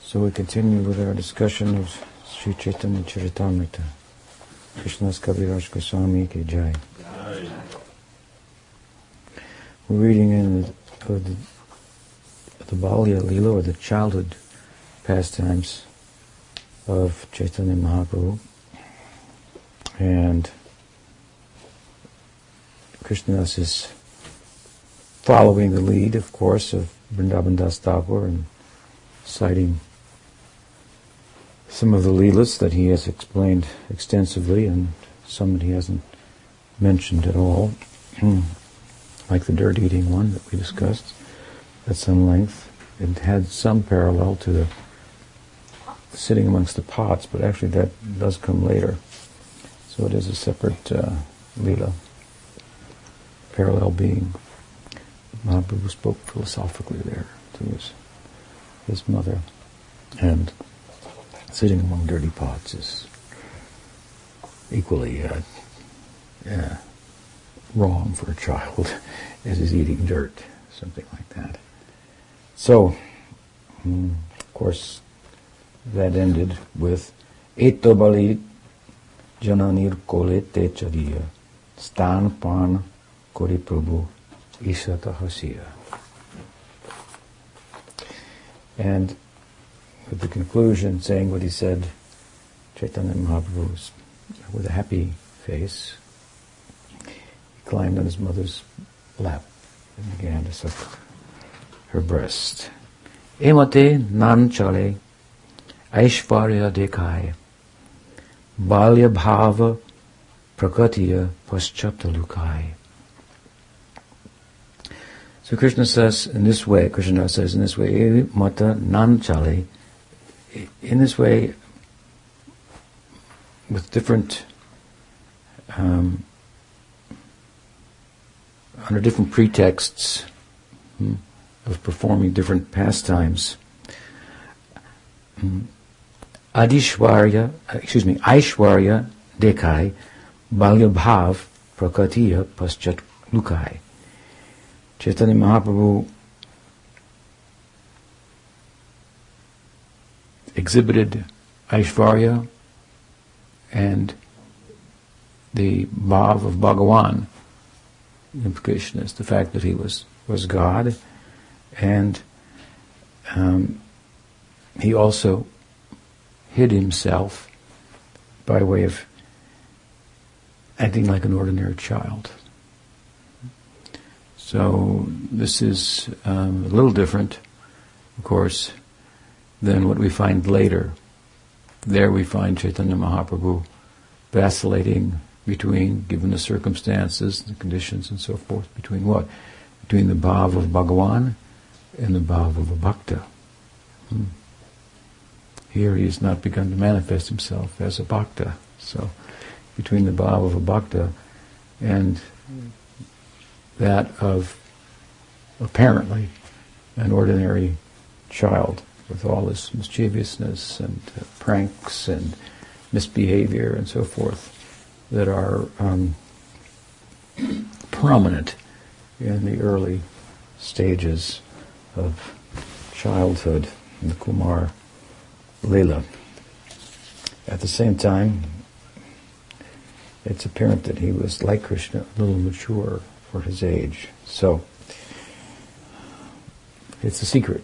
So we continue with our discussion of Sri Chaitanya Charitamrita. Krishnadas Kaviraj Goswami ki jai. We're reading in the, the, the Balya Lila or the childhood pastimes of Chaitanya Mahaprabhu. And Krishnadas is following the lead, of course, of Vrindavan Das Thakur and citing some of the Leelas that he has explained extensively and some that he hasn't mentioned at all, hmm, like the dirt eating one that we discussed at some length. It had some parallel to the sitting amongst the pots, but actually that does come later. So it is a separate uh, Leela, parallel being. Mahaprabhu spoke philosophically there to his, his mother. And sitting among dirty pots is equally uh, uh, wrong for a child as is eating dirt, something like that. So, mm, of course, that ended with Etobali Jananir Kole Techariya Stan Pan Kori Prabhu Ishata Hasiya. And with the conclusion saying what he said, Chaitanya Mahaprabhu with a happy face. He climbed on his mother's lap and began to suck her breast. Emate nan chale aishvarya dekai balya bhava prakatiya paschaptalukai. So Krishna says in this way, Krishna says in this way, mata nan chale in this way, with different, um, under different pretexts hmm, of performing different pastimes, um, Adishwarya, excuse me, Aishwarya Dekai, Balya Bhav Prakatiya Paschat Lukai. Chaitanya Mahaprabhu exhibited Aishvarya and the bhav of Bhagawan. The implication is the fact that he was, was God, and um, he also hid himself by way of acting like an ordinary child. So this is um, a little different, of course, than what we find later. There we find Chaitanya Mahaprabhu vacillating between, given the circumstances, the conditions and so forth, between what? Between the bhav of Bhagavan and the bhav of a bhakta. Hmm. Here he has not begun to manifest himself as a bhakta. So between the bhav of a bhakta and that of apparently an ordinary child with all this mischievousness and uh, pranks and misbehavior and so forth that are um, prominent in the early stages of childhood in the Kumar Leela. At the same time, it's apparent that he was like Krishna, a little mature for his age. So, it's a secret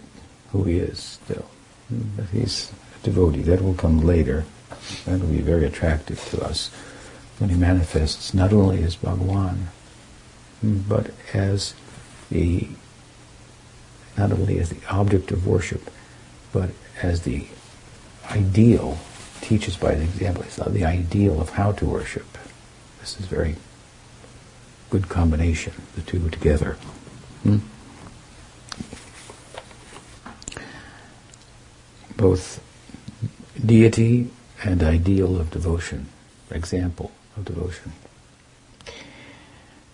who he is still. But he's a devotee. That will come later. That will be very attractive to us when he manifests not only as Bhagawan, but as the not only as the object of worship, but as the ideal, teaches by the example, it's the ideal of how to worship. This is very good combination, the two together. Hmm? both deity and ideal of devotion, example of devotion.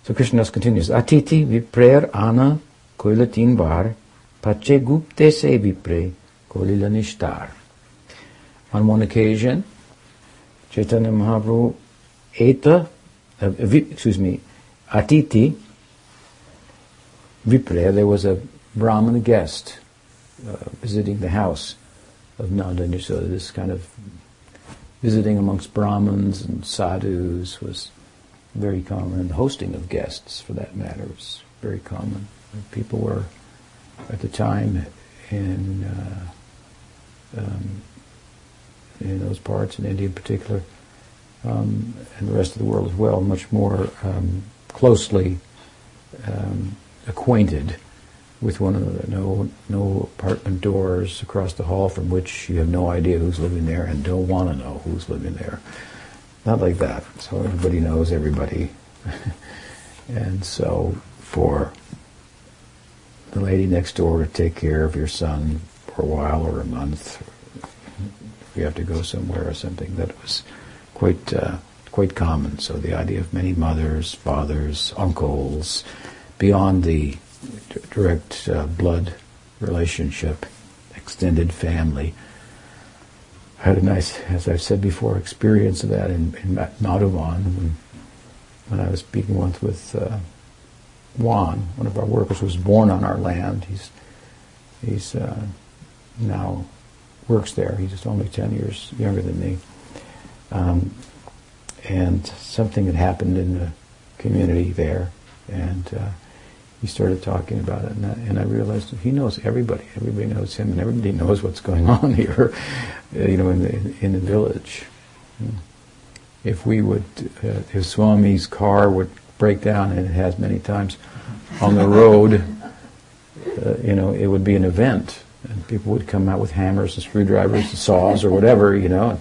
So Krishna continues, Atiti viprayer ana koilatin var pache gupte se vipre kolila nishtar. On one occasion, Chaitanya Mahaprabhu Eta, uh, excuse me, Atiti, Vipre, there was a Brahmana guest uh, visiting the house of Nanda. So this kind of visiting amongst Brahmins and sadhus was very common, and the hosting of guests, for that matter, was very common. People were, at the time, in uh, um, in those parts, in India in particular, um, and the rest of the world as well, much more um, closely um, acquainted with one another. No, no apartment doors across the hall from which you have no idea who's living there and don't want to know who's living there. Not like that. So everybody knows everybody. and so for the lady next door to take care of your son for a while or a month, you have to go somewhere or something, that was quite uh, quite common. So the idea of many mothers, fathers, uncles, beyond the d- direct uh, blood relationship, extended family. I had a nice, as I've said before, experience of that in, in when, when I was speaking once with uh, Juan, one of our workers, who was born on our land. He's he's uh, now works there. He's only ten years younger than me. Um, and something had happened in the community there, and uh, he started talking about it, and I, and I, realized he knows everybody. Everybody knows him, and everybody knows what's going on here, uh, you know, in the in the village. If we would, uh, if Swami's car would break down, and it has many times, on the road, uh, you know, it would be an event, and people would come out with hammers and screwdrivers and saws or whatever, you know. And,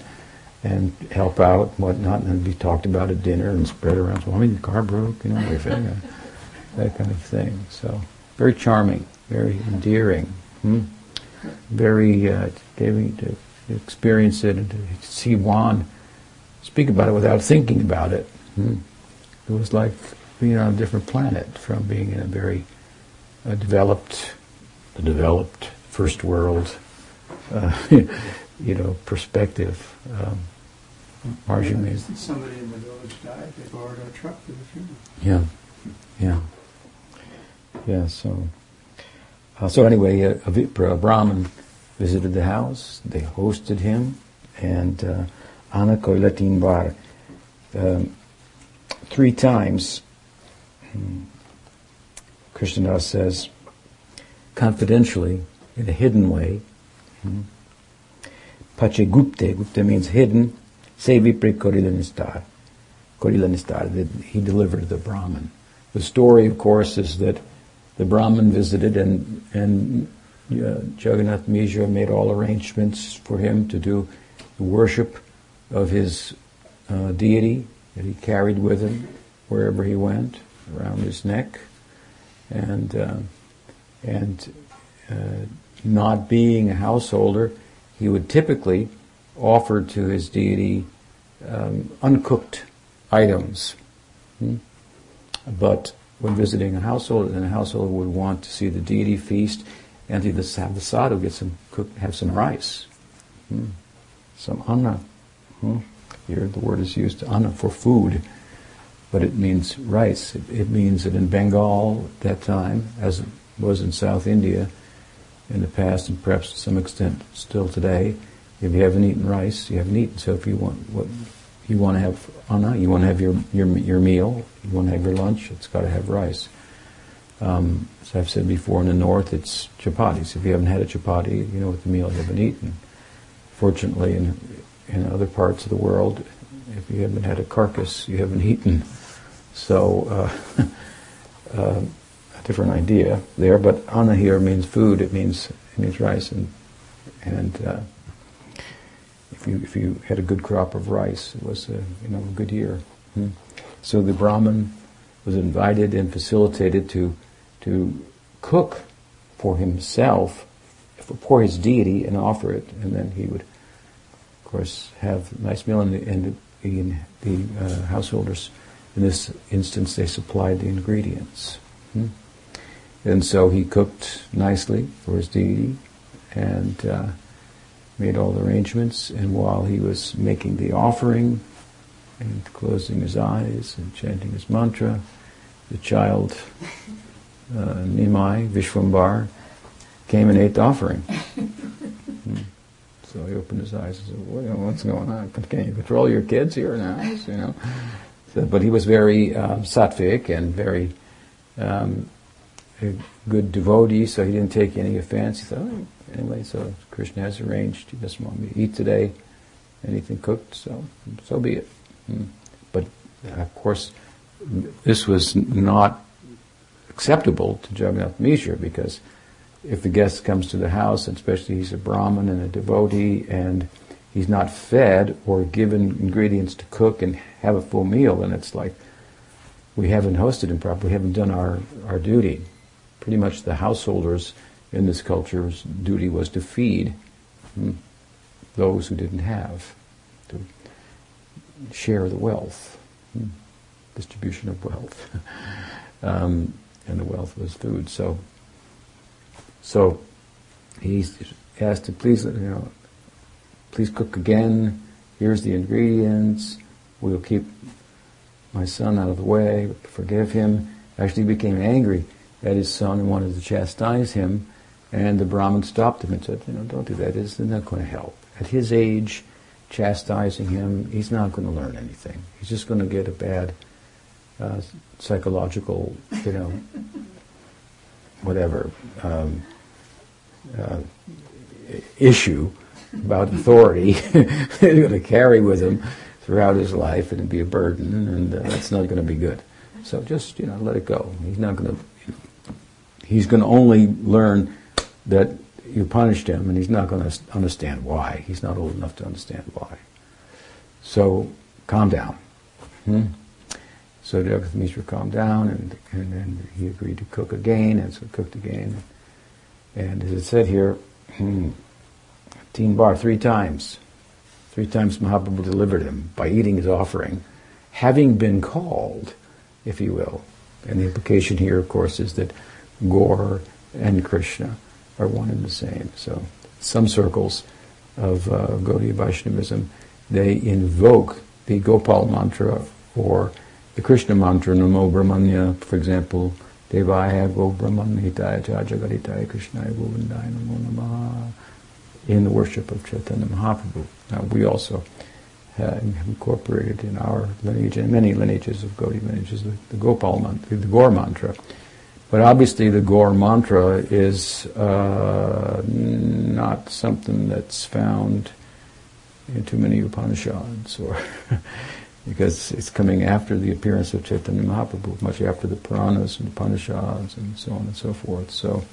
and help out and whatnot, and be talked about at dinner and spread around. So, I mean, the car broke, you know, everything that kind of thing. So very charming, very endearing, hmm? very uh, me to experience it and to see Juan speak about it without thinking about it. Hmm? It was like being on a different planet from being in a very uh, developed, developed first world, uh, you know, perspective. Um, Margie Somebody in the village died. They borrowed our truck for the funeral. Yeah, yeah. Yeah, so uh, so anyway, uh, a, Vipra, a Brahmin, visited the house. They hosted him, and uh, Anna Koilatin Bar um, three times. Hmm, Krishnadas says confidentially, in a hidden way. Pache Gupte, Gupta means hidden. Se Vipre Korilanistar. Korilanistar, that he delivered the Brahman. The story, of course, is that the Brahman visited, and and uh, Jagannath Mishra made all arrangements for him to do the worship of his uh, deity that he carried with him wherever he went, around his neck, and uh, and uh, not being a householder, he would typically offer to his deity um, uncooked items. Hmm? But when visiting a household, and a household would want to see the deity feast, and to have the sadhu get some cook, have some rice, hmm. some anna. Hmm. Here the word is used anna for food, but it means rice. It, it, means that in Bengal at that time, as it was in South India in the past, and perhaps to some extent still today, if you haven't eaten rice, you haven't eaten. So if you want what you want to have anna, you want to have your, your, your meal, you want to have your lunch, it's got to have rice. Um, as I've said before, in the north it's chapatis. If you haven't had a chapati, you know what the meal you haven't eaten. Fortunately, in, in other parts of the world, if you haven't had a carcass, you haven't eaten. So, uh, uh, different idea there. But anna here means food. It means it means rice, and and uh, if you if you had a good crop of rice, it was a you know a good year. Hmm. So the Brahmin was invited and facilitated to to cook for himself, for his deity, and offer it, and then he would, of course, have a nice meal. And the, and the, the uh, householders, in this instance, they supplied the ingredients. Hmm. And so he cooked nicely for his deity, and uh, made all the arrangements, and while he was making the offering and closing his eyes and chanting his mantra, the child, uh, Nimai, Vishwambar, came and ate the offering. Hmm. So he opened his eyes and said, "What's going on? Can you control your kids here house?" You know. So, but he was very um, sattvic and very um, a good devotee, so he didn't take any offense. He thought, oh, anyway, so Krishna has arranged. He doesn't want me to eat today, anything cooked, so so be it. Hmm. But of course, this was not acceptable to Jagannath Mishra because if the guest comes to the house, especially he's a Brahmin and a devotee, and he's not fed or given ingredients to cook and have a full meal, then it's like we haven't hosted him properly, we haven't done our, our duty. Pretty much the householders in this culture's duty was to feed hmm, those who didn't have, to share the wealth, hmm, distribution of wealth. um, and the wealth was food. So so he asked to please, you know, please cook again. Here's the ingredients. We'll keep my son out of the way. Forgive him. Actually, became angry at his son and wanted to chastise him. And the Brahmin stopped him and said, you know, don't do that. It's not going to help. At his age, chastising him, he's not going to learn anything. He's just going to get a bad uh, psychological, you know, whatever um, uh, issue about authority he's going to carry with him throughout his life and be a burden, and uh, that's not going to be good. So just you know, let it go. He's not going to. He's going to only learn that you punished him, and he's not going to understand why. He's not old enough to understand why. So calm down. Hmm? So Jagannath Mishra calmed down, and, and then he agreed to cook again, and so cooked again. And as it said here, hmm, Teen Bar three times. Three times Mahaprabhu delivered him by eating his offering, having been called, if you will. And the implication here, of course, is that Gaur and Krishna are one and the same. So some circles of uh, Gaudiya Vaishnavism, they invoke the Gopal mantra or the Krishna mantra, Namo Brahmanya, for example, Devaya Go Brahmanitaya Jagaritaya Krishnaya Govindaya Namo Namaha, in the worship of Chaitanya Mahaprabhu. Now, we also have incorporated in our lineage and many lineages of Gaudiya lineages the, the Gopal mantra, the Gaur mantra. But obviously, the Gaur mantra is uh, not something that's found in too many Upanishads or because it's coming after the appearance of Chaitanya Mahaprabhu, much after the Puranas and Upanishads and so on and so forth. So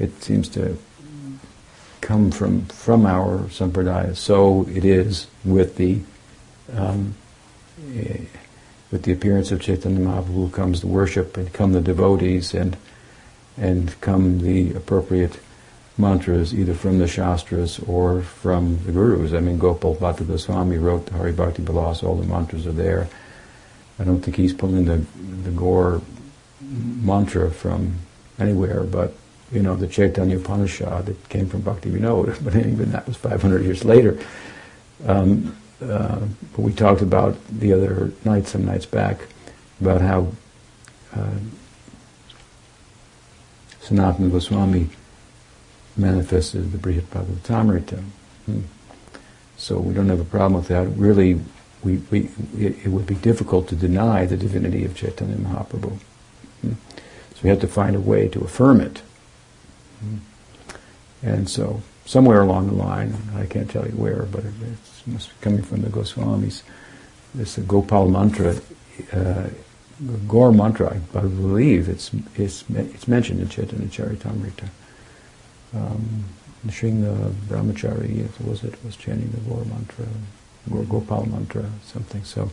it seems to come from from our sampradaya. So it is with the um, eh, with the appearance of Chaitanya Mahaprabhu comes the worship and come the devotees and and come the appropriate mantras either from the Shastras or from the Gurus. I mean, Gopal Bhatta Goswami wrote the Hari Bhakti Vilas, all the mantras are there. I don't think he's pulling the, the Gaur mantra from anywhere, but you know, the Chaitanya Upanishad that came from Bhakti Vinod, but even that was 500 years later. Um, uh, we talked about the other night, some nights back, about how uh, Sanatana Goswami manifested the Brihad Bhagavatamrita. Hmm. So we don't have a problem with that. Really, we, we, it, it, would be difficult to deny the divinity of Chaitanya Mahaprabhu. Hmm. So we have to find a way to affirm it. Hmm. And so, somewhere along the line, I can't tell you where, but it, must be coming from the Goswamis, this Gopal mantra, uh, Gaur mantra, I believe it's, it's, it's mentioned in Chaitanya Charitamrita um, Nrsinga Brahmachari, was it, was chanting the Gaur mantra, Gaur Gopal mantra, something. So,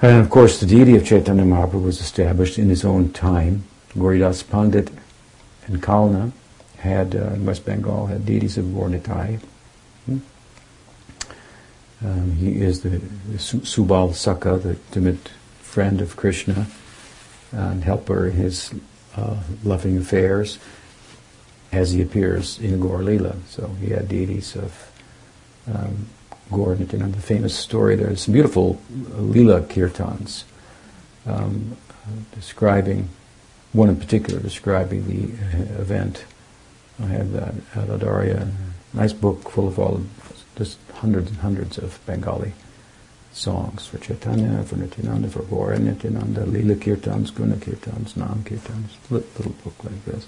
and of course, the deity of Chaitanya Mahaprabhu was established in his own time. Gauridas Pandit and Kalna had, uh, in West Bengal, had deities of Gaur Nitai. Hmm? Um, he is the, the Subal Saka, the intimate friend of Krishna and helper in his uh, loving affairs as he appears in Gaur Lila. So he had deities of um, Gaur. The famous story, there's some beautiful Lila kirtans um, describing, one in particular describing the event. I have that at nice book full of all, just hundreds and hundreds of Bengali songs for Chaitanya, for Nityananda, for Gaur Nityananda, Lila Kirtans, Guna Kirtans, Nam Kirtans, little book like this.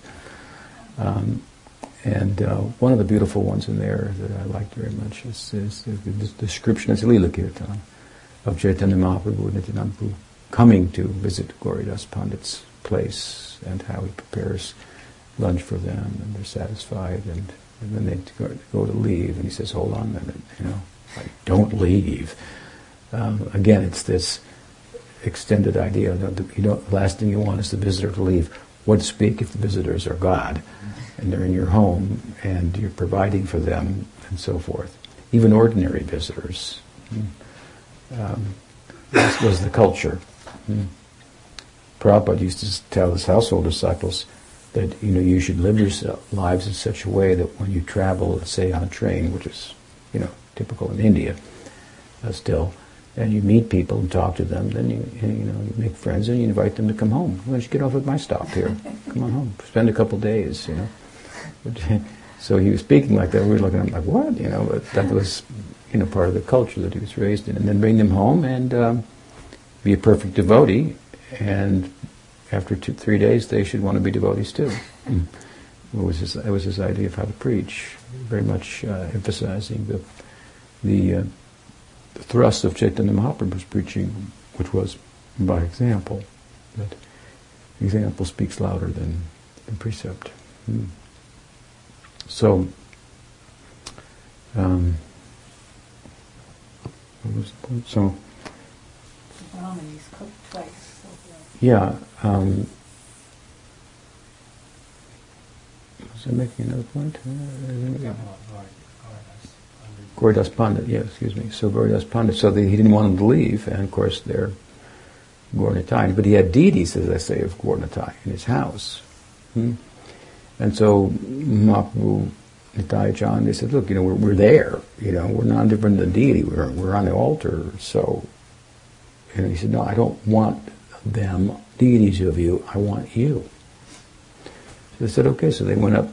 Um, and uh, one of the beautiful ones in there that I liked very much is, is the, the description as Lila Kirtan of Chaitanya Mahaprabhu and Nityananda coming to visit Gauridas Pandit's place and how he prepares lunch for them and they're satisfied and, and then they go, go, to leave and he says, hold on a minute, you know, like, don't leave. Um, again, it's this extended idea. You know, the last thing you want is the visitor to leave. What speak if the visitors are God and they're in your home and you're providing for them and so forth? Even ordinary visitors. Um, this was the culture. Mm. Prabhupada used to tell his household disciples that you know you should live your lives in such a way that when you travel, say on a train, which is you know typical in India, uh, still, and you meet people and talk to them, then you, you know you make friends and you invite them to come home. Why don't you get off at my stop here? Come on home. Spend a couple days, you know. So he was speaking like that. We were looking at him like, what? You know, but that was you know part of the culture that he was raised in. And then bring them home and um, be a perfect devotee. And after two, three days, they should want to be devotees too. Mm. It was his, it was his idea of how to preach, very much uh, emphasizing the the uh, the thrust of Chaitanya Mahaprabhu's preaching, which was by example, that example speaks louder than, than precept. Hmm. So, um, so, yeah. Um, was I making another point? Uh, Gauridas Pandit, yeah, excuse me. So Gauridas Pandit, so he didn't want him to leave, and of course they're Gaurnitai. But he had deities, as I say, of Gaurnitai in his house. Hmm? And so Mahaprabhu Nitai Chan, they said, look, you know, we're, we're there, you know, we're not different than deity, we're, we're on the altar, so, and he said, no, I don't want them, deities of you, I want you. So they said, okay, so they went up,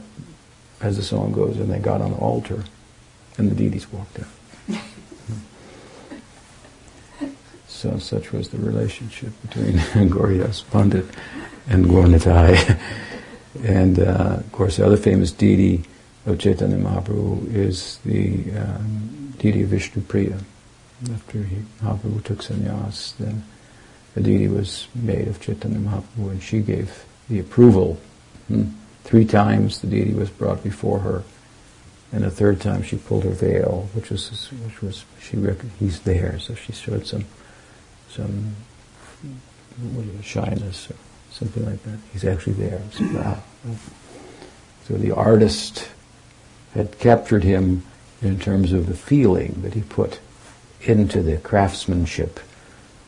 as the song goes, and they got on the altar. And the deities walked out. so such was the relationship between Gauridas Pandit and Gaurnitai. and uh, of course, the other famous deity of Chaitanya Mahaprabhu is the um, deity of Vishnu Priya. After he, Mahaprabhu took sannyas, then the deity was made of Chaitanya Mahaprabhu, and she gave the approval. Hmm. Three times the deity was brought before her and the third time she pulled her veil, which was which was she he's there, so she showed some some shyness or something like that. He's actually there. So, wow. so the artist had captured him in terms of the feeling that he put into the craftsmanship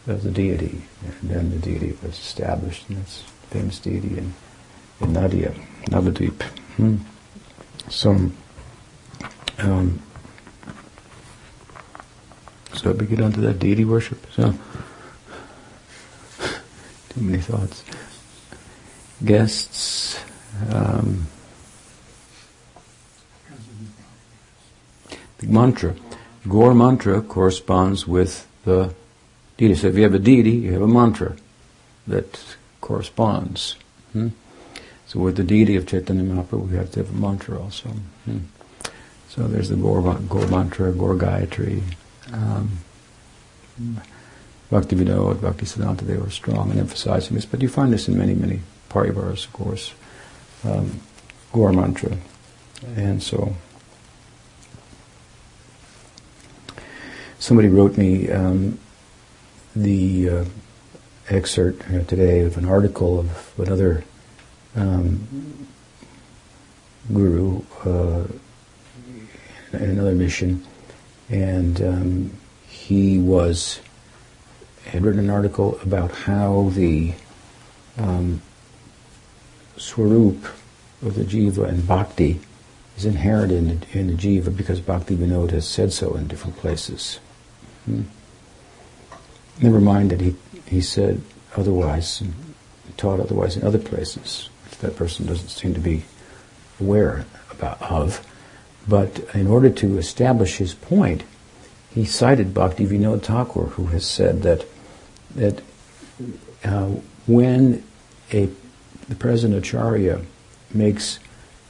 of the deity. And then the deity was established in this famous deity in, in Nadia, Navadvip. Hmm. So um, so we get onto that deity worship. So too many thoughts. Guests. Um, the mantra, Gaur mantra corresponds with the deity. So if you have a deity, you have a mantra that corresponds. Hmm? So with the deity of Chaitanya Mahaprabhu, we have to have a mantra also. Hmm? So there's the Gaur, Gaur mantra, Gaur Gayatri. Um, Bhakti Vinod, Bhakti Siddhanta, they were strong in emphasizing this, but you find this in many, many paribars, of course. Um, Gaur mantra. And so, somebody wrote me um, the uh, excerpt uh, today of an article of another um, guru, uh, in another mission, and um, he was had written an article about how the um, swarup of the jiva and bhakti is inherent in the, jiva because Bhakti Vinod has said so in different places. Hmm? Never mind that he, he said otherwise, taught otherwise in other places, that person doesn't seem to be aware about, of. But in order to establish his point, he cited Bhakti Vinod Thakur, who has said that that uh, when a the present acharya makes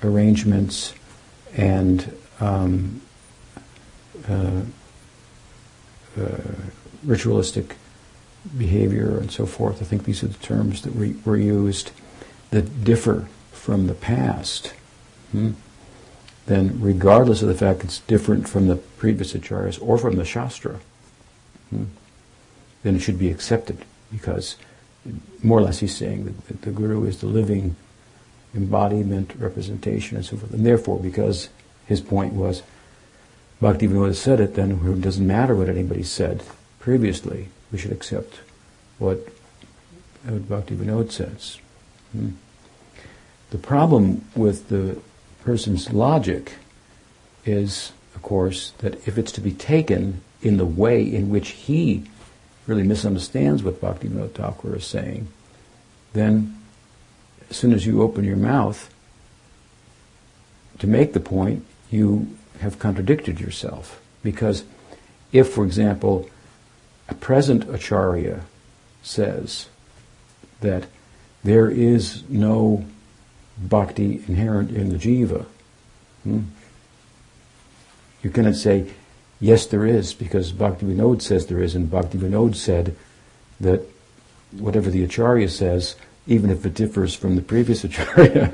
arrangements and um, uh, uh, ritualistic behavior and so forth. I think these are the terms that were, were used that differ from the past. Hmm? Then, regardless of the fact it's different from the previous acharyas or from the Shastra, hmm? then it should be accepted because more or less he's saying that, that the Guru is the living embodiment, representation, and so forth. And therefore, because his point was, Bhaktivinoda said it, then it doesn't matter what anybody said previously. We should accept what, what Bhaktivinoda says. Hmm. The problem with the person's logic is, of course, that if it's to be taken in the way in which he really misunderstands what Bhaktivinoda Thakur is saying, then as soon as you open your mouth to make the point, you have contradicted yourself. Because if, for example, a present acharya says that there is no bhakti inherent in the jiva, hmm, you cannot say, yes, there is, because Bhakti Vinod says there is, and Bhakti Vinod said that whatever the acharya says, even if it differs from the previous acharya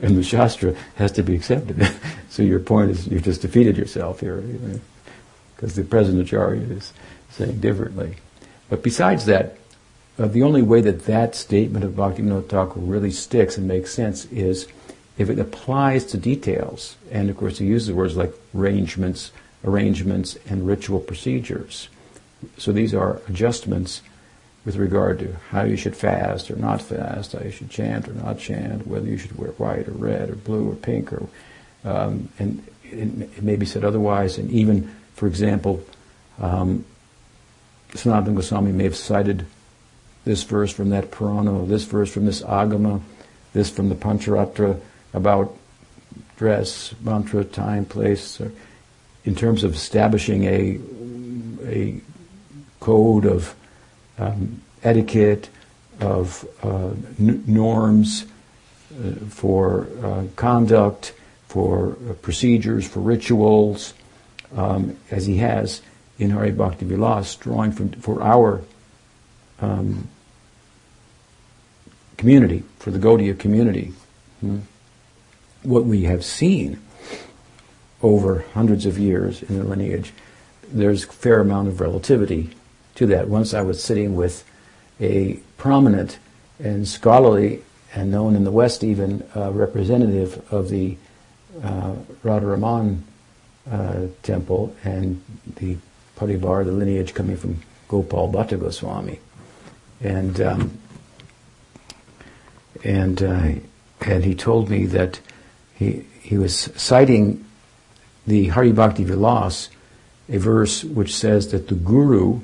and the shastra, has to be accepted. so your point is you've just defeated yourself here, because the present acharya is saying differently. But besides that, uh, the only way that that statement of Bhaktivinoda Thakur really sticks and makes sense is if it applies to details. And of course, he uses words like arrangements, arrangements, and ritual procedures. So these are adjustments with regard to how you should fast or not fast, how you should chant or not chant, whether you should wear white or red or blue or pink, or um, and it, it, may be said otherwise. And even, for example, um, Sanatana Goswami may have cited this verse from that Purana, this verse from this Agama, this from the Pancharatra about dress, mantra, time, place, in terms of establishing a a code of um, etiquette, of uh, n- norms uh, for uh, conduct, for uh, procedures, for rituals, um, as he has in Hari Bhakti Vilas, drawing from for our um, community, for the Gaudiya community. Hmm. What we have seen over hundreds of years in the lineage, there's a fair amount of relativity to that. Once I was sitting with a prominent and scholarly and known in the West even uh, representative of the uh, Radharaman uh, temple and the Parivar, the lineage coming from Gopal Bhatta Goswami. And, um, and, uh, and he told me that he, he was citing the Hari Bhakti Vilas, a verse which says that the Guru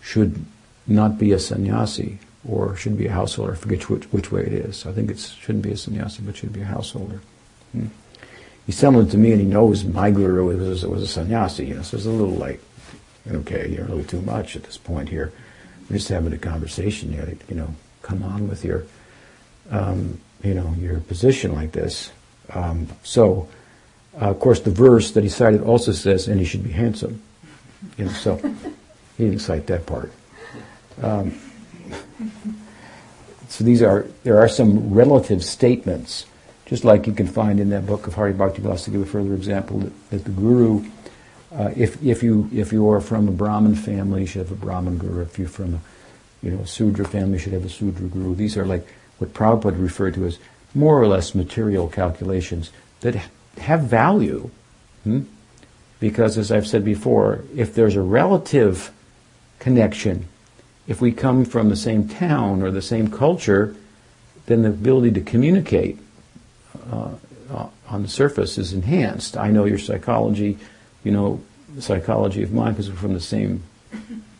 should not be a sannyasi or should be a householder. I forget which, which way it is. I think it shouldn't be a sannyasi, but should be a householder. Hmm. Telling it to me, and he knows my guru was, was a sannyasi. You know, so it's a little like, okay, you're a little too much at this point here. We're just having a conversation. You, you know, come on with your, um, you know, your position like this. Um, so, uh, of course, the verse that he cited also says, "And he should be handsome." You know, so he didn't cite that part. Um, so these are there are some relative statements, just like you can find in that book of Hari Bhakti Vilas to give a further example that, that the guru, uh, if if you if you are from a Brahmin family, you should have a Brahmin guru. If you're from a you know a Sudra family, you should have a Sudra guru. These are like what Prabhupada referred to as more or less material calculations that have value. Hmm? Because as I've said before, if there's a relative connection if we come from the same town or the same culture, then the ability to communicate uh, uh, on the surface is enhanced. I know your psychology, you know the psychology of mine because we're from the same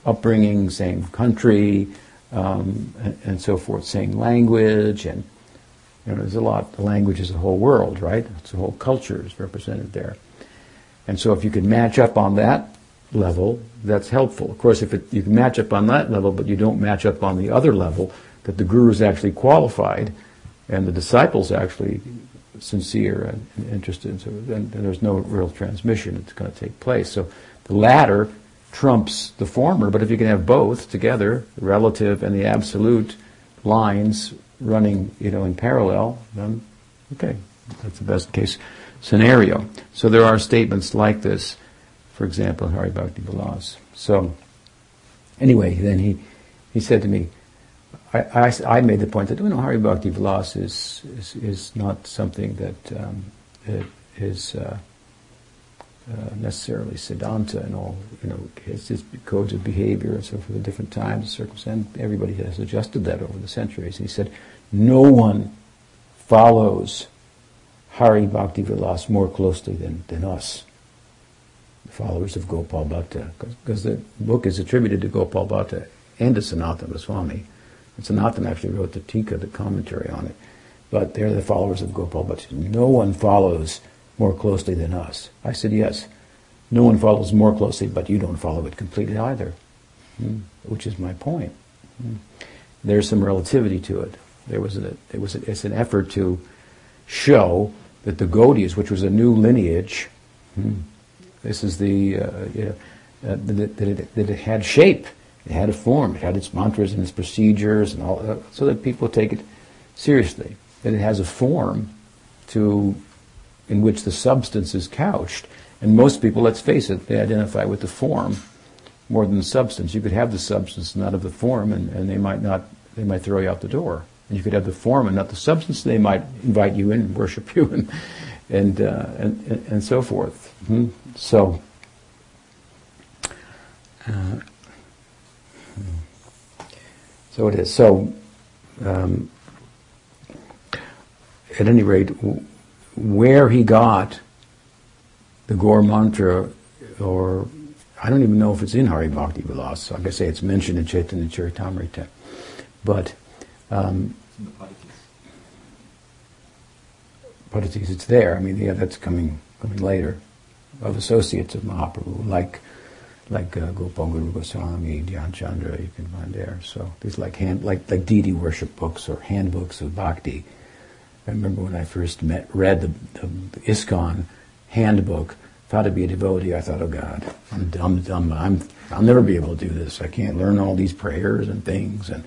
upbringing, same country, um, and, and, so forth, same language, and you know, there's a lot. The language is a whole world, right? It's a whole culture is represented there, and so if you can match up on that level, that's helpful. Of course, if it, you can match up on that level, but you don't match up on the other level, that the guru is actually qualified, and the disciples actually sincere and, and interested, so then, there's no real transmission that's going to take place. So the latter trumps the former, but if you can have both together, the relative and the absolute lines running, you know, in parallel, then okay, that's the best case scenario. So there are statements like this, for example, in Hari Bhakti Vilas. So anyway, then he, he said to me, I, I, I, made the point that you know Hari Bhakti Vilas is, is, is not something that um, is uh, uh, necessarily Siddhanta and all. You know, it's just codes of behavior and so forth the different times, and circumstances. Everybody has adjusted that over the centuries. He said, no one follows Hari Bhakti Vilas more closely than, than us, the followers of Gopal Bhatta, because the book is attributed to Gopal Bhatta and to Sanatana Goswami. Sanatana actually wrote the Tika, the commentary on it. But they're the followers of Gopal Bhatta. No one follows more closely than us. I said, yes. No one follows more closely, but you don't follow it completely either. Hmm. Which is my point. Hmm. There's some relativity to it. There was a, it was a, it's an effort to show that the Gaudiyas, which was a new lineage, hmm, this is the, uh, uh, that, it, that, it, had shape, it had a form, it had its mantras and its procedures and all, uh, so that people take it seriously. That it has a form to, in which the substance is couched. And most people, let's face it, they identify with the form more than the substance. You could have the substance, and not of the form, and, and they might not, they might throw you out the door. And you could have the form and not the substance. They might invite you in and worship you and and uh, and, and, so forth. hmm So. Uh, so it is. So, um, at any rate, where he got the Gaur mantra, or I don't even know if it's in Hari Bhakti Vilas. Like I say, it's mentioned in Chaitanya Charitamrita, but um, it's there. I mean, yeah, that's coming coming later of associates of Mahaprabhu, like like uh, Gopal Guru Goswami, Dhyan Chandra, you can find there. So these like hand like like deity worship books or handbooks of bhakti. I remember when I first met read the, the, ISKCON handbook, how to be a devotee. I thought, oh God, I'm dumb, dumb. I'm I'll never be able to do this. I can't learn all these prayers and things and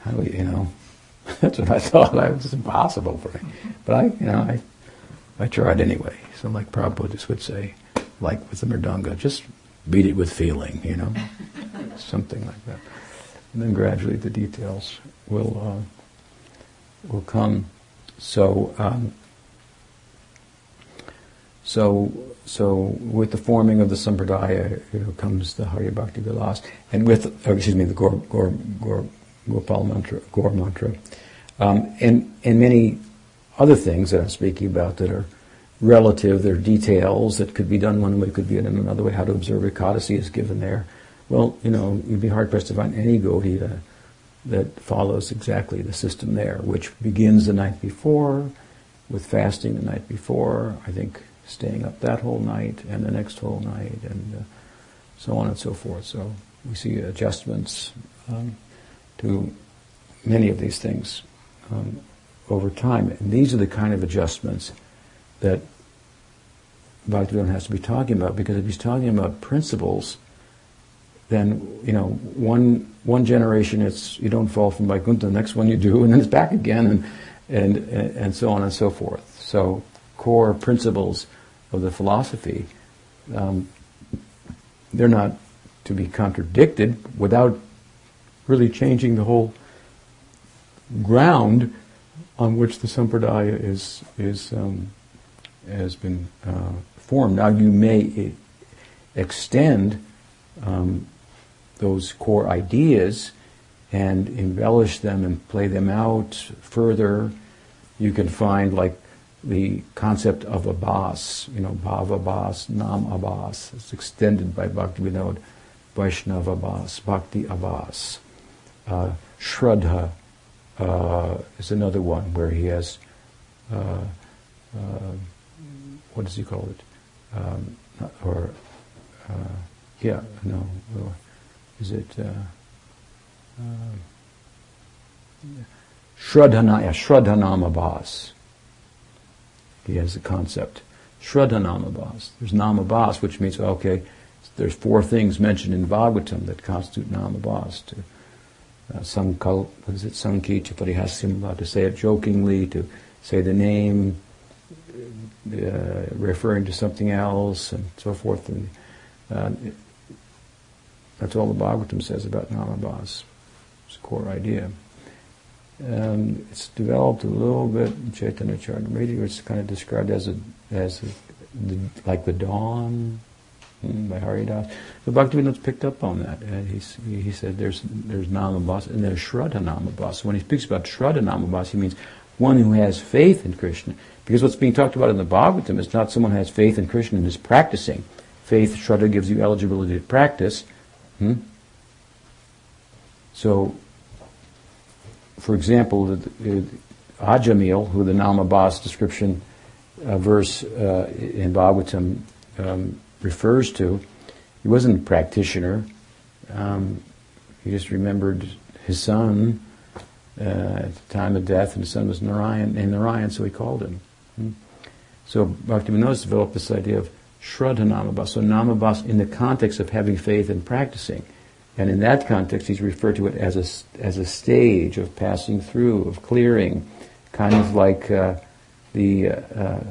how do we, you know, that's what I thought. It was impossible for me. But I, you know, I, I tried anyway. So like Prabhupada would say, like with the mridanga, just beat it with feeling, you know, something like that. And then gradually the details will uh, will come. So um, so so with the forming of the sampradaya, you know, comes the Hari Bhakti Vilas, and with oh, excuse me the Gaur Gopal mantra, Gaur mantra, um, and, and many other things that I'm speaking about that are relative, they're details that could be done one way, could be done another way. How to observe a Ekadasi is given there. Well, you know, you'd be hard pressed to find any Gaudiya that follows exactly the system there, which begins the night before, with fasting the night before, I think staying up that whole night and the next whole night, and uh, so on and so forth. So we see adjustments. Um, to many of these things um, over time. And these are the kind of adjustments that Bhaktivedanta has to be talking about because if he's talking about principles, then you know one one generation it's you don't fall from Vaikuntha, the next one you do, and then it's back again, and and and so on and so forth. So core principles of the philosophy, um, they're not to be contradicted without really changing the whole ground on which the sampradaya is is um, has been uh, formed. Now you may extend um, those core ideas and embellish them and play them out further. You can find like the concept of Abhas, you know, Bhav Abhas, Nam Abhas. It's extended by Bhakti Vinod, Vaishnava Abhas, Bhakti Abhas. Uh, Shraddha uh, is another one where he has, uh, uh what does he call it? Um, or, uh, yeah, no, is it, uh, uh, Shraddhana, yeah, Shraddhanamabhas. He has the concept. Shraddhanamabhas. There's namabhas, which means, okay, there's four things mentioned in Bhagavatam that constitute namabhas. To, uh, some what is it, Sanki to say it jokingly, to say the name, referring to something else, and so forth. And uh, that's all the Bhagavatam says about namabhas. It's a core idea. Um, it's developed a little bit in Chaitanya Charitamrita. It's kind of described as a as a, the, like the dawn hmm, by Haridas. But Bhaktivinoda's picked up on that, and he's, he said there's there's namabhas and there's shraddha namabhas. So when he speaks about shraddha namabhas, he means one who has faith in Krishna. Because what's being talked about in the Bhagavatam is not someone has faith in Krishna and is practicing. Faith, shraddha, gives you eligibility to practice. Hmm? So for example, the, the Ajamil, who the Namabhas description uh, verse uh, in Bhagavatam um, refers to, he wasn't a practitioner. Um, he just remembered his son uh, at the time of death, and his son was Narayan, and Narayan, so he called him. So Bhaktivinoda developed this idea of Shraddha Namabhas, so Namabhas in the context of having faith and practicing. And in that context, he's referred to it as a, as a stage of passing through, of clearing, kind of like uh, the, uh, uh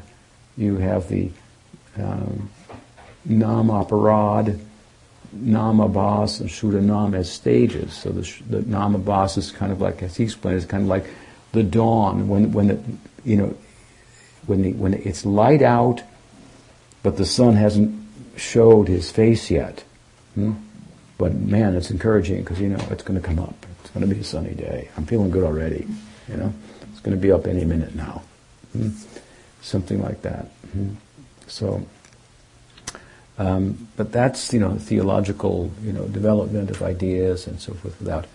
you have the um, Nam Aparad, Nam and Shuddha Nam as stages. So the, the Namabhas is kind of like, as he explained, is kind of like the dawn, when, when the, you know, when, the, when it's light out, but the sun hasn't showed his face yet. Hmm? But man, it's encouraging because you know it's going to come up. It's going to be a sunny day. I'm feeling good already. You know, it's going to be up any minute now. Mm-hmm. Something like that. Mm-hmm. So, um, but that's you know theological you know development of ideas and so forth without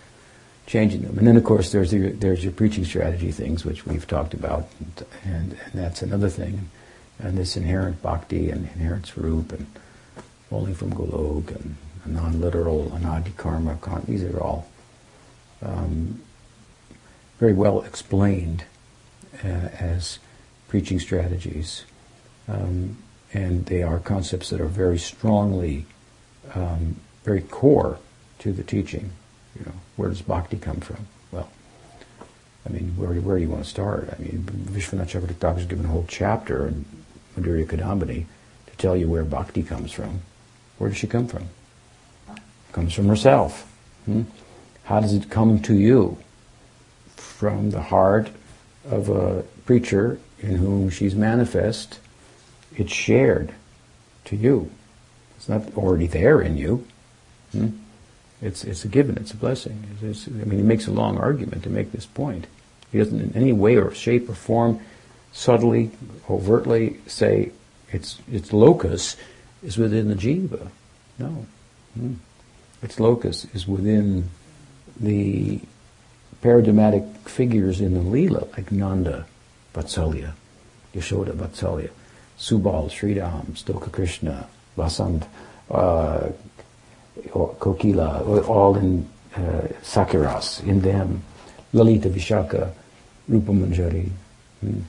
changing them. And then of course there's your, there's your preaching strategy things which we've talked about, and, and, and that's another thing. And this inherent bhakti and inherent swarup and falling from Golok and non-literal, anadi karma, these are all um, very well explained uh, as preaching strategies. Um, and they are concepts that are very strongly, um, very core to the teaching. You know, where does bhakti come from? Well, I mean, where, where do you want to start? I mean, Vishwanath Chakravarti has given a whole chapter in Madhurya Kadambini to tell you where bhakti comes from. Where does she come from? It comes from herself. Hmm? How does it come to you? From the heart of a preacher in whom she's manifest. It's shared to you. It's not already there in you. Hmm? It's, it's a given, it's a blessing. It's, it's, I mean, he makes a long argument to make this point. He doesn't in any way or shape or form subtly, overtly say its, its locus is within the jiva. No. Hmm its locus is within the paradigmatic figures in the Leela, like Nanda, Vatsalya, Yashoda, Vatsalya, Subal, Sridham, Stoka Krishna, Vasant, uh, Kokila, all in uh, Sakiras, in them, Lalita Vishaka, Rupa Manjari, hmm,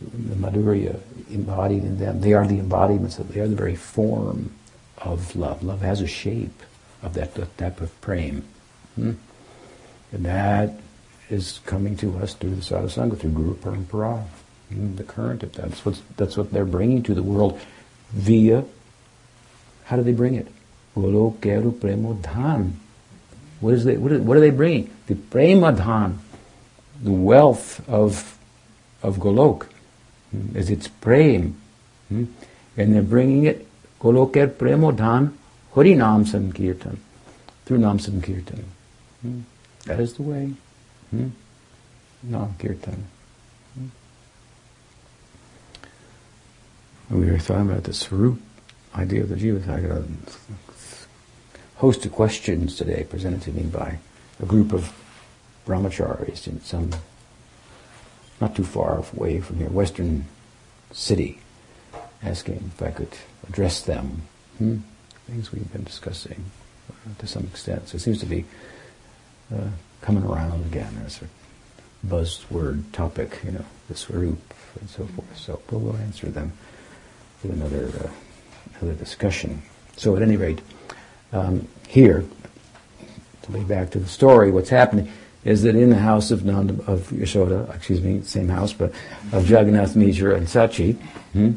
the Madhurya embodied in them. They are the embodiments of, they are the very form of love. Love has a shape of that, that type of prema. Hmm? And that is coming to us through the sadhusanga, through Guru Parampara, hmm? the current of that. That's, what's, that's what they're bringing to the world via, how do they bring it? Golokeru Premodhan. What, is they, what, is, what are they bringing? The Premadhan, the wealth of, of Golok, is its prem. Hmm? And they're bringing it, Goloker Premodhan, Hari Nam Sankirtan, through Nam Sankirtan. Hmm? That is the way. Hmm? Nam Kirtan. We were talking about the Swarup idea of the Jiva. Host of questions today presented to me by a group of brahmacharis in some not too far away from here, western city, asking if I could address them. Hmm? Things we've been discussing uh, to some extent. So it seems to be uh, coming around again as a buzzword topic, you know, the Swarup and so forth. So we'll answer them with another uh, another discussion. So at any rate, um, here, to be back to the story, what's happening is that in the house of Nanda, of Yashoda, excuse me, same house, but of Jagannath Mishra and Sachi, hmm,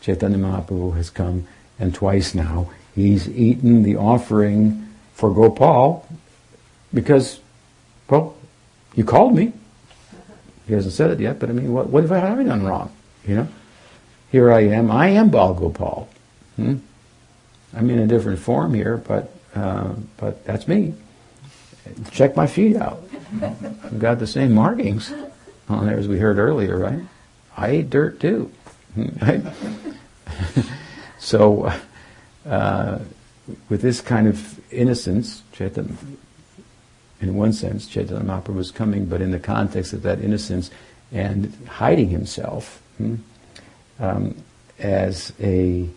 Chaitanya Mahaprabhu has come, and twice now he's eaten the offering for Gopal because, well, you called me. He hasn't said it yet, but I mean, what, what have I done wrong? You know, here I am. I am Bal Gopal. Hmm? I'm in a different form here, but uh, but that's me. Check my feet out. I've got the same markings on there as we heard earlier, right? I ate dirt too. So, uh, with this kind of innocence, Chaitanya, in one sense, Chaitanya Mahaprabhu was coming, but in the context of that innocence and hiding himself hmm, um, as a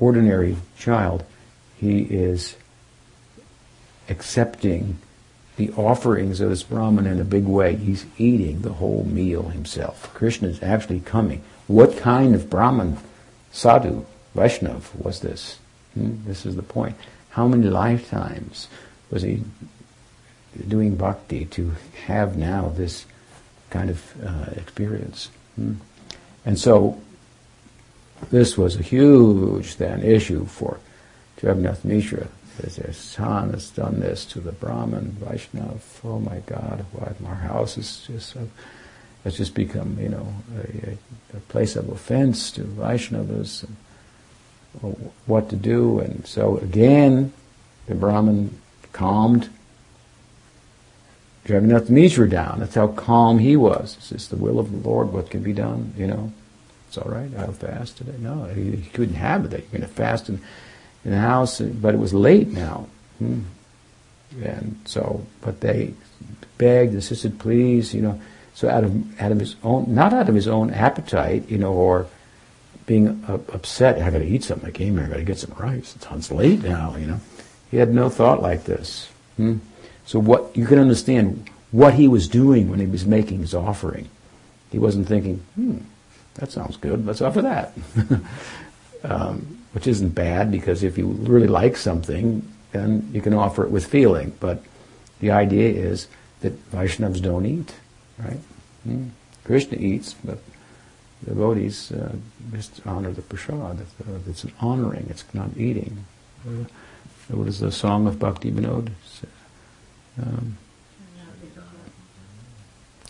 ordinary child, he is accepting the offerings of this Brahman in a big way. He's eating the whole meal himself. Krishna is actually coming. What kind of Brahman, sadhu, Vaishnav was this? Hmm? This is the point. How many lifetimes was he doing bhakti to have now this kind of uh, experience? Hmm? And so this was a huge then issue for Jagannath Mishra. Their son has done this to the Brahman, Vaishnav. Oh my God, why our house is just uh, has just become, you know, a, a, a place of offense to Vaishnavas. And, what to do, and so again, the Brahman calmed Jagannath Mishra down. That's how calm he was. It's just the will of the Lord. What can be done? You know. It's all right. I'll fast today. No, he, he couldn't have it. You're going to fast in, in the house, but it was late now. Hmm. And so, but they begged, insisted, please, you know. So out of out of his own, not out of his own appetite, you know, or being uh, upset. I got to eat something. I came here. I got to get some rice. It's late now, you know. He had no thought like this. Hmm. So what you can understand what he was doing when he was making his offering. He wasn't thinking, hmm, that sounds good. Let's offer that. um, which isn't bad because if you really like something, then you can offer it with feeling. But the idea is that Vaishnavas don't eat, right? Hmm. Krishna eats, but devotees uh, just honor the prasad. It's an honoring. It's not eating. Uh, what is the song of Bhakti Vinod? Um,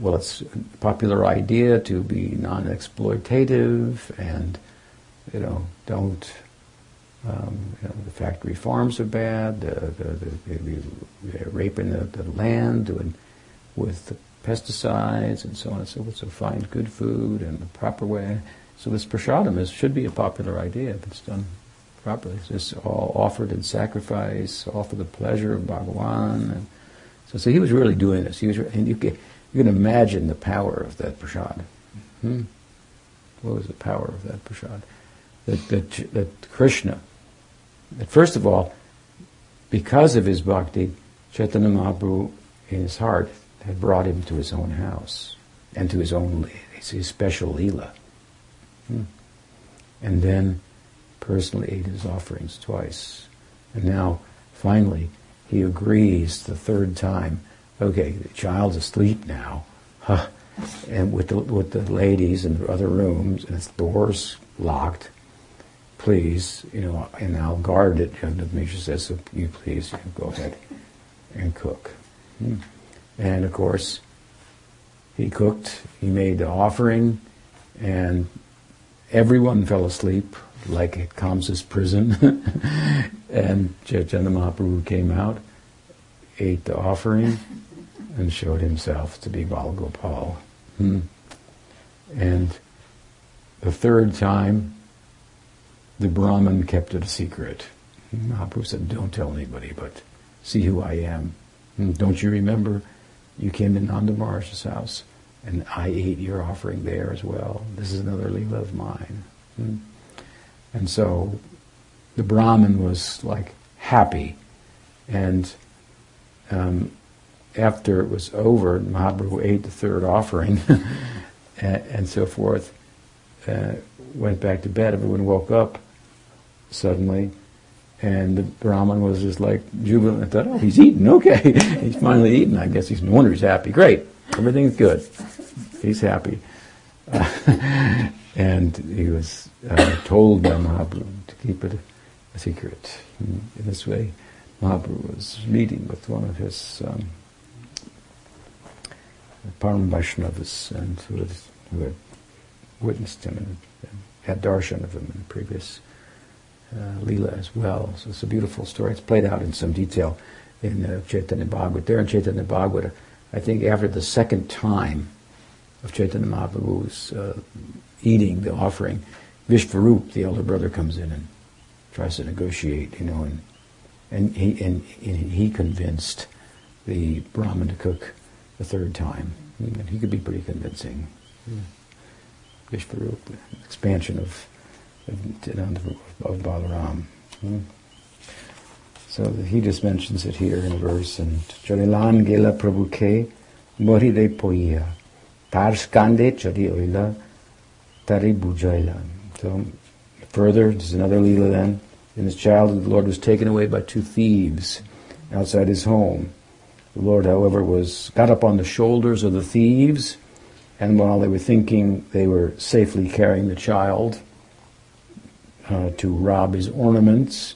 well, it's a popular idea to be non-exploitative and, you know, don't, um, you know, the factory farms are bad, the, the, the, raping the, the land and with pesticides and so on and so forth, so find good food and the proper way. So this prasadam is, should be a popular idea if it's done properly. It's all offered in sacrifice, offer the pleasure of Bhagawan. And so, so he was really doing this. He was, and you, you can imagine the power of that prasad. Hmm? What was the power of that prasad? That, that, that Krishna, that first of all, because of his bhakti, Chaitanya Mahaprabhu in his heart had brought him to his own house and to his own his special lila. Hmm. And then personally ate his offerings twice. And now, finally, he agrees the third time okay, the child's asleep now, huh, and with the, with the ladies in the other rooms, and its doors locked, please, you know, and I'll guard it. And the Mishra says, so you please go ahead and cook. Hmm. And of course, he cooked, he made the offering, and everyone fell asleep like at Kamsa's prison. and Chaitanya Mahaprabhu came out, ate the offering, and showed himself to be Balgopal. Hmm. And the third time, the Brahmin kept it a secret. Mahaprabhu said, Don't tell anybody, but see who I am. Hmm. Don't you remember? You came to Nanda house, and I ate your offering there as well. This is another Leela of mine. Hmm. And so the Brahmin was like happy. And um, after it was over, Mahaprabhu ate the third offering and, and, so forth, uh, went back to bed. Everyone woke up suddenly. And the Brahmin was just like jubilant. I thought, oh, he's eating. Okay. he's finally eaten. I guess he's no wonder he's happy. Great. Everything's good. He's happy. Uh, and he was uh, told by Mahaprabhu to keep it a secret. In this way, Mahaprabhu was meeting with one of his um, Param Vaishnavas and who had, who had witnessed him and, had darshan of him in the previous uh, Leela as well. So it's a beautiful story. It's played out in some detail in uh, Chaitanya Bhagavat. There in Chaitanya Bhagavat, I think after the second time of Chaitanya Mahaprabhu's uh, eating the offering, Vishvarup, the elder brother, comes in and tries to negotiate, you know, and and he and, and he convinced the Brahmin to cook the third time. And he could be pretty convincing. Vishvarup, expansion of of, of Balaram. Hmm. So he just mentions it here in a verse, and Charilan Gela Prabhuke Morire Poya Tar Skande Oila Tari. So further, there's another Leela then. In his childhood, the Lord was taken away by two thieves outside his home. The Lord, however, was got up on the shoulders of the thieves, and while they were thinking they were safely carrying the child uh, to rob his ornaments,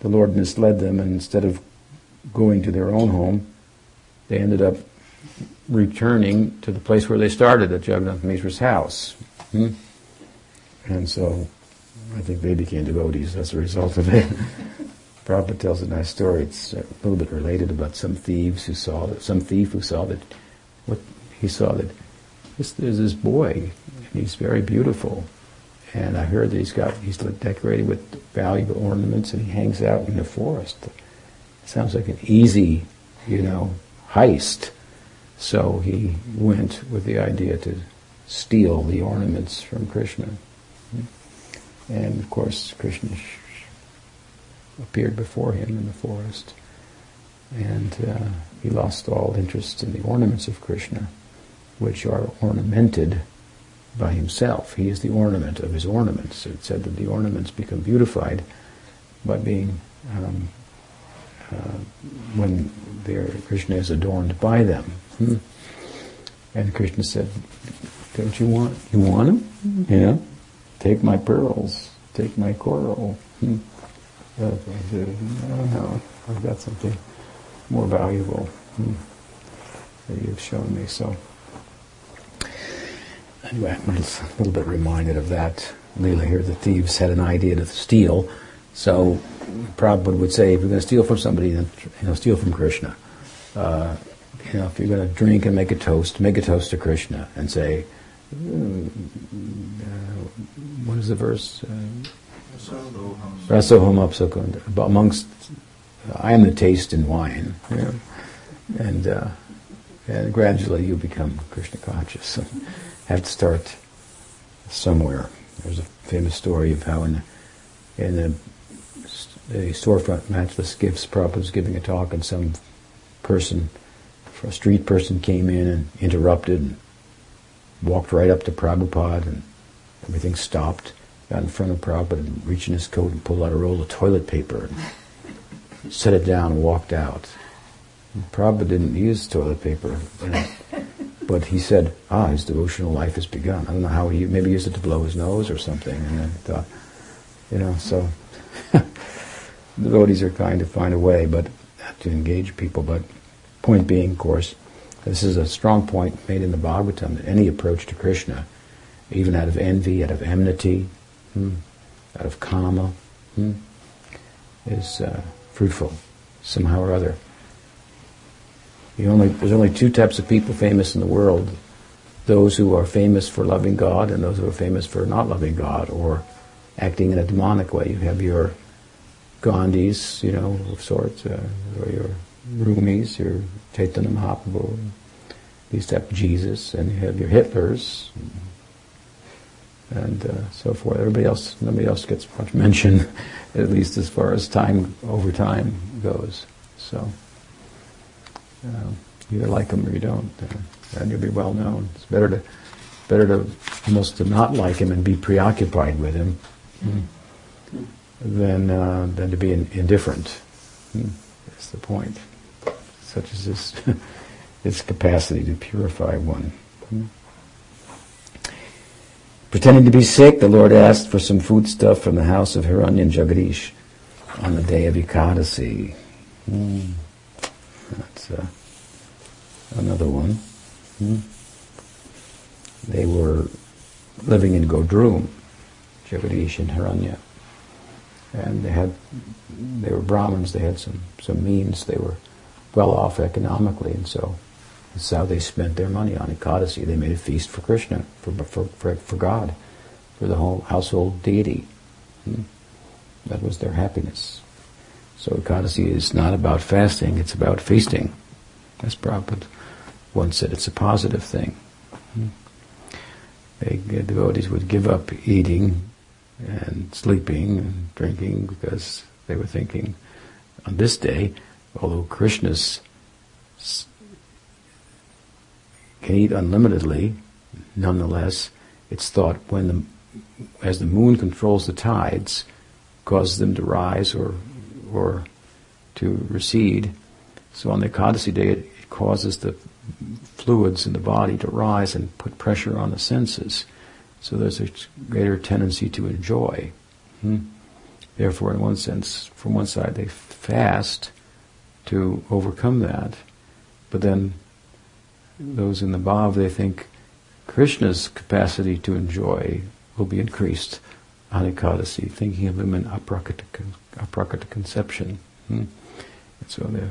the Lord misled them, and instead of going to their own home, they ended up returning to the place where they started at Jagannath Mishra's house. Hmm? And so I think they became devotees as a result of it. Prabhupada tells a nice story. It's a little bit related about some thieves who saw that some thief who saw that what he saw that this, there's this boy and he's very beautiful, and I heard that he's got he's decorated with valuable ornaments and he hangs out in the forest. It sounds like an easy, you know, heist. So he went with the idea to steal the ornaments from Krishna. And of course, Krishna appeared before him in the forest. And uh, he lost all interest in the ornaments of Krishna, which are ornamented by himself. He is the ornament of his ornaments. It said that the ornaments become beautified by being um, uh, when Krishna is adorned by them. Hmm. And Krishna said, "Don't you want? You want them? Mm-hmm. You know, take my pearls, take my coral." Hmm. I said, "No, no, I've got something more valuable hmm, that you've shown me." So anyway, I'm a little bit reminded of that. Leela here, the thieves had an idea to steal. So Prabhupada would say, if you're going to steal from somebody, then you know, steal from Krishna. Uh, you know, if you're going to drink and make a toast, make a toast to Krishna and say, mm, uh, what is the verse? Rasoham uh, Amongst, I am the taste in wine. You know? And, uh, and gradually you become Krishna conscious have to start somewhere. There's a famous story of how in the, in the, the storefront matchless gifts, Prabhupada was giving a talk, and some person, a street person, came in and interrupted and walked right up to Prabhupada, and everything stopped. Got in front of Prabhupada and reached in his coat and pulled out a roll of toilet paper and set it down and walked out. And Prabhupada didn't use toilet paper. But he said, ah, his devotional life has begun. I don't know how he, maybe used it to blow his nose or something. And I thought, You know, so devotees are trying to find a way, but to engage people. But point being, of course, this is a strong point made in the Bhagavatam that any approach to Krishna, even out of envy, out of enmity, hmm, out of karma, hmm, is uh, fruitful somehow or other. Only, there's only two types of people famous in the world those who are famous for loving God and those who are famous for not loving God or acting in a demonic way. You have your Gandhis, you know, of sorts, uh, or your Rumis, your Chaitanya Mahaprabhu, these type of Jesus, and you have your Hitlers, and uh, so forth. Everybody else, nobody else gets much mention, at least as far as time over time goes. So uh, either like them or you don't, uh, and you'll be well known. It's better to better to almost to not like him and be preoccupied with him mm. than uh, than to be in, indifferent. Mm. That's the point. Such as this, its capacity to purify one. Mm. Pretending to be sick, the Lord asked for some foodstuff from the house of Hiranyan Jagadish on the day of Ekadasi. Mm. That's uh, another one. Mm. They were living in Godrum, Jagadish and Hiranya. And they had, they were Brahmins, they had some, some means, they were well off economically, and so that's how they spent their money on Ekadasi. They made a feast for Krishna, for, for, for, for God, for the whole household deity. Hmm. That was their happiness. So Ekadasi is not about fasting, it's about feasting. As Prabhupada once said, it's a positive thing. Hmm. They, devotees would give up eating and sleeping and drinking because they were thinking on this day, although Krishna's can eat unlimitedly, nonetheless, it's thought when the, as the moon controls the tides, causes them to rise or, or to recede. So on the Ekadasi day, it, it causes the fluids in the body to rise and put pressure on the senses. So there's a greater tendency to enjoy. Hmm? Therefore, in one sense, from one side, they fast to overcome that, but then those in the bhav, they think Krishna's capacity to enjoy will be increased on Ekadasi, thinking of him in aprakata, conception. Hmm? so they're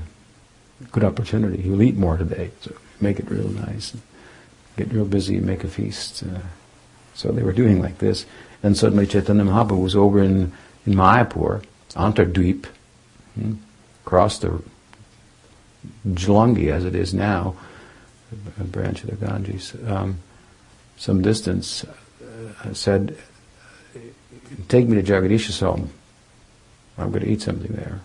good opportunity. He'll eat more today, so make it real nice. Get real busy and make a feast. Uh, so they were doing like this. And suddenly Chaitanya Mahaprabhu was over in, in Mayapur, Antardweep, hmm? crossed the Jalangi as it is now, a branch of the Ganges, um, some distance, uh, said, "Take me to Jagadish's home. I'm going to eat something there."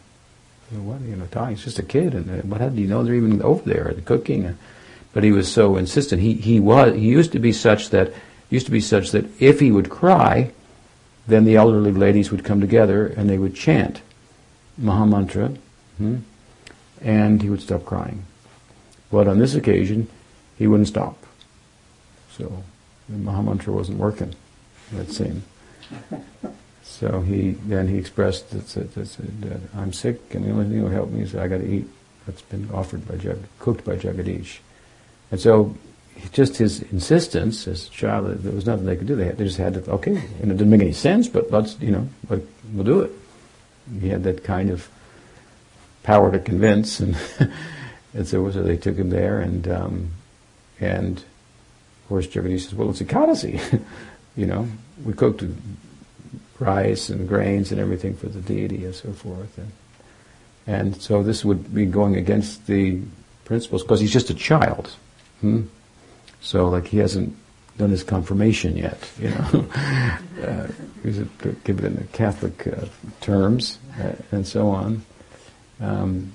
Know, what you know, talking? He's just a kid, and uh, what do you know they're even over there cooking? But he was so insistent. He he was he used to be such that used to be such that if he would cry, then the elderly ladies would come together and they would chant Mahamantra, hmm, and he would stop crying. But on this occasion, he wouldn't stop. So the Mahamantra wasn't working, that scene. So he then he expressed that, that, that, that, I'm sick and the only thing that will help me is I got to eat that's been offered by Jag, cooked by Jagadish. And so just his insistence as a child, there was nothing they could do. They, had, they just had to, okay, and it didn't make any sense, but let's, you know, but we'll do it. He had that kind of power to convince, and, and so, so they took him there, and um, and of course, Jagadish says, well, it's a Ekadasi. you know, we cooked rice and grains and everything for the deity and so forth. And, and so this would be going against the principles because he's just a child. Hmm? So like he hasn't done his confirmation yet, you know. uh, he's give it in the Catholic uh, terms uh, and so on. Um,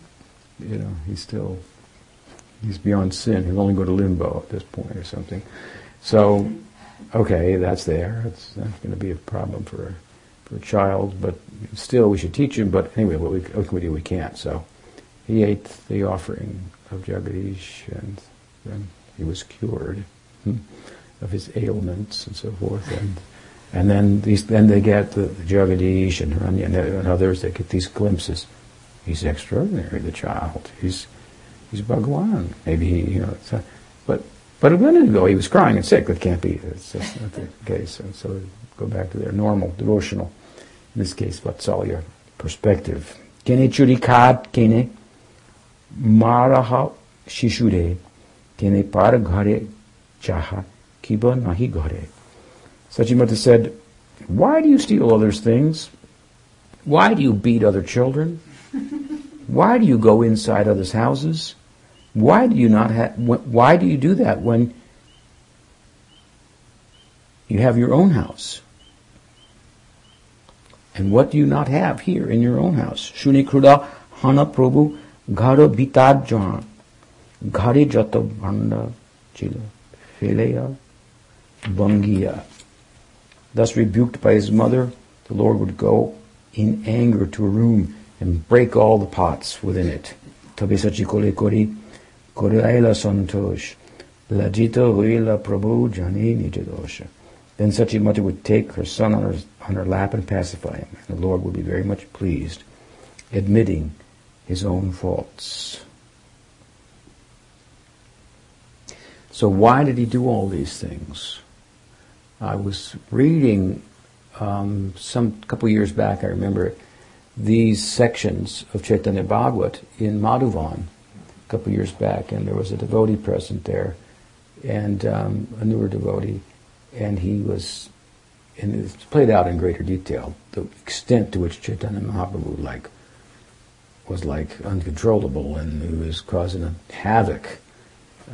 you know, he's still he's beyond sin. He'll only go to limbo at this point or something. So, okay, that's there. It's not going to be a problem for for a child, but still we should teach him. But anyway, what, we, what can we do? We can't. So he ate the offering of Jagadish, and then he was cured hmm, of his ailments and so forth. And And then these, then they get the, the Jagadish and Hiranya and, and others. They get these glimpses. He's extraordinary, the child. He's he's Bhagwan. Maybe he, you know. A, but but a minute ago he was crying and sick. That can't be. It's just not the case. And so go back to their normal devotional. In this case, Vatsalya perspective. Kene churikat kene maraha shishure kene par ghare chaha kiba nahi ghare. Sachimata said, Why do you steal others' things? Why do you beat other children? Why do you go inside others' houses? Why do you not have, why do you do that when you have your own house? And what do you not have here in your own house? Shuni kruda hana prabhu jahan ghare jato bhanda chila feleya bangiya. Thus rebuked by his mother, the Lord would go in anger to a room and break all the pots within it. Tabi sachi kori, koraila santosh, lajita huila prabhu jani nijadosha. Then Sachi Mata would take her son on her, on her lap and pacify him, and the Lord would be very much pleased, admitting his own faults. So why did he do all these things? I was reading um, some couple years back. I remember these sections of Chaitanya Bhagavat in Madhuvan couple years back, and there was a devotee present there, and um, a newer devotee, and he was, and it's played out in greater detail the extent to which Chaitanya Mahaprabhu like was like uncontrollable, and he was causing a havoc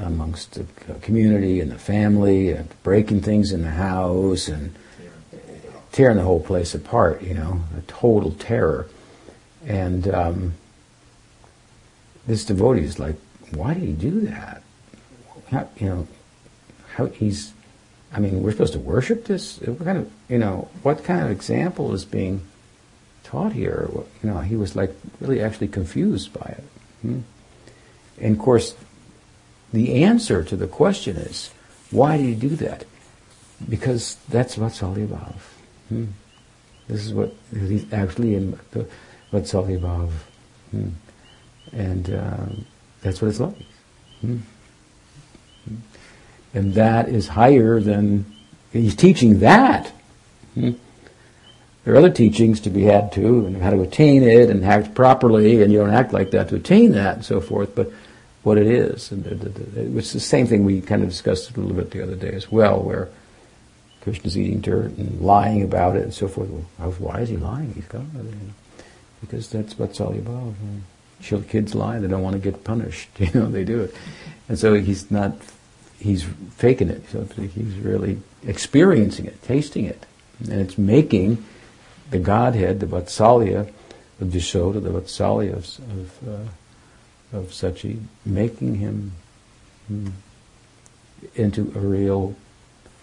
amongst the community and the family, and breaking things in the house, and tearing the whole place apart. You know, a total terror. And um, this devotee is like, why did he do that? How, you know, how he's. I mean, we're supposed to worship this. What kind of, you know, what kind of example is being taught here? You know, he was like really actually confused by it. Hmm? And of course, the answer to the question is, why did he do that? Because that's Vatsalya Bhav. Hmm. This is what he's actually in Vatsalya Bhav. Hmm. And uh, that's what it's like. Hmm. hmm. And that is higher than, he's teaching that. Hmm. There are other teachings to be had too, and how to attain it and act properly, and you don't act like that to attain that and so forth. But what it is. And it's the same thing we kind of discussed a little bit the other day as well, where Krishna's eating dirt and lying about it and so forth. Well, why is he lying? He's God. You know, because that's what's all about. Kids lie, they don't want to get punished. You know, they do it. And so he's not, he's faking it. So he's really experiencing it, tasting it. And it's making the Godhead, the Vatsalya of Yashoda, the Vatsalya of, of uh, of Sachi, making him mm, into a real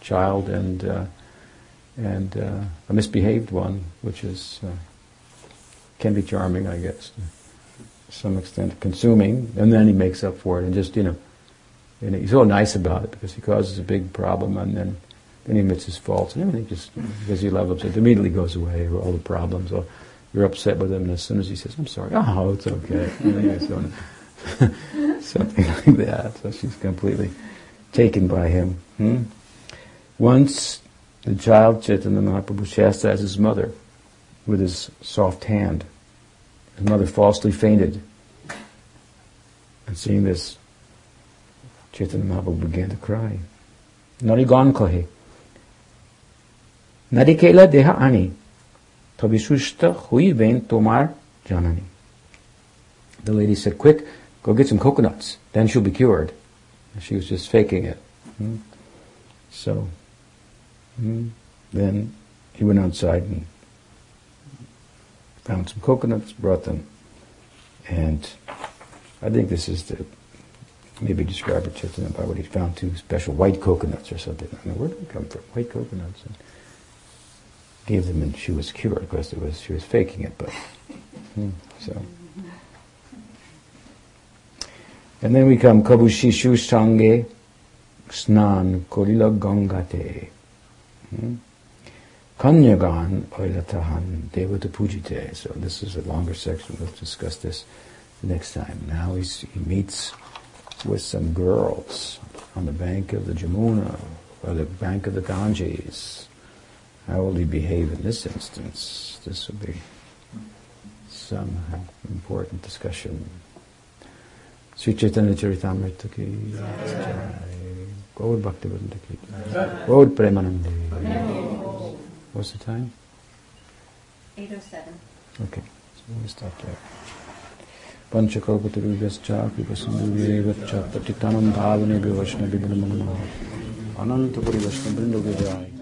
child and uh, and uh, a misbehaved one, which is uh, can be charming, I guess, some extent, consuming, and then he makes up for it, and just you know, and he's so nice about it because he causes a big problem, and then then he admits his faults, and everything just because he loves it, immediately goes away, all the problems. You're upset with him, and as soon as he says, "I'm sorry," oh, it's okay. Something like that. So she's completely taken by him. Hmm? Once the child Chaitanya Mahaprabhu chastised his mother with his soft hand. His mother falsely fainted. And seeing this, Chaitanya Mahaprabhu began to cry. Narigan kahe. Narikela deha ani. Tabisushta hui ben tomar janani. The lady said, quick, Go get some coconuts. Then she'll be cured. she was just faking it. Hmm? So, hmm? then he went outside and found some coconuts, brought them, and I think this is the maybe describe it to them by what he found two special white coconuts or something. I mean, where did they come from? White coconuts. And gave them, and she was cured because it was she was faking it, but hmm, so. And then we come Kabushishu Sange Snan Korila Gangate. Kanyagan oilatahan devata pujite. So this is a longer section. We'll discuss this next time. Now he's, he meets with some girls on the bank of the Jamuna or the bank of the Ganges. How will he behave in this instance? This will be some important discussion. Sri Chaitanya Charitamrita ki. Gaur Bhakti Vrinda ki jai. Gaur Premanande. What's the time? 807. Okay, so we'll stop there. पञ्चकल्पतरुभ्यश्च कृपसिन्धुभ्येव च पतितानं भावनेभ्यो वैष्णवेभ्यो नमो नमः अनन्तपुरी वैष्णववृन्दो जय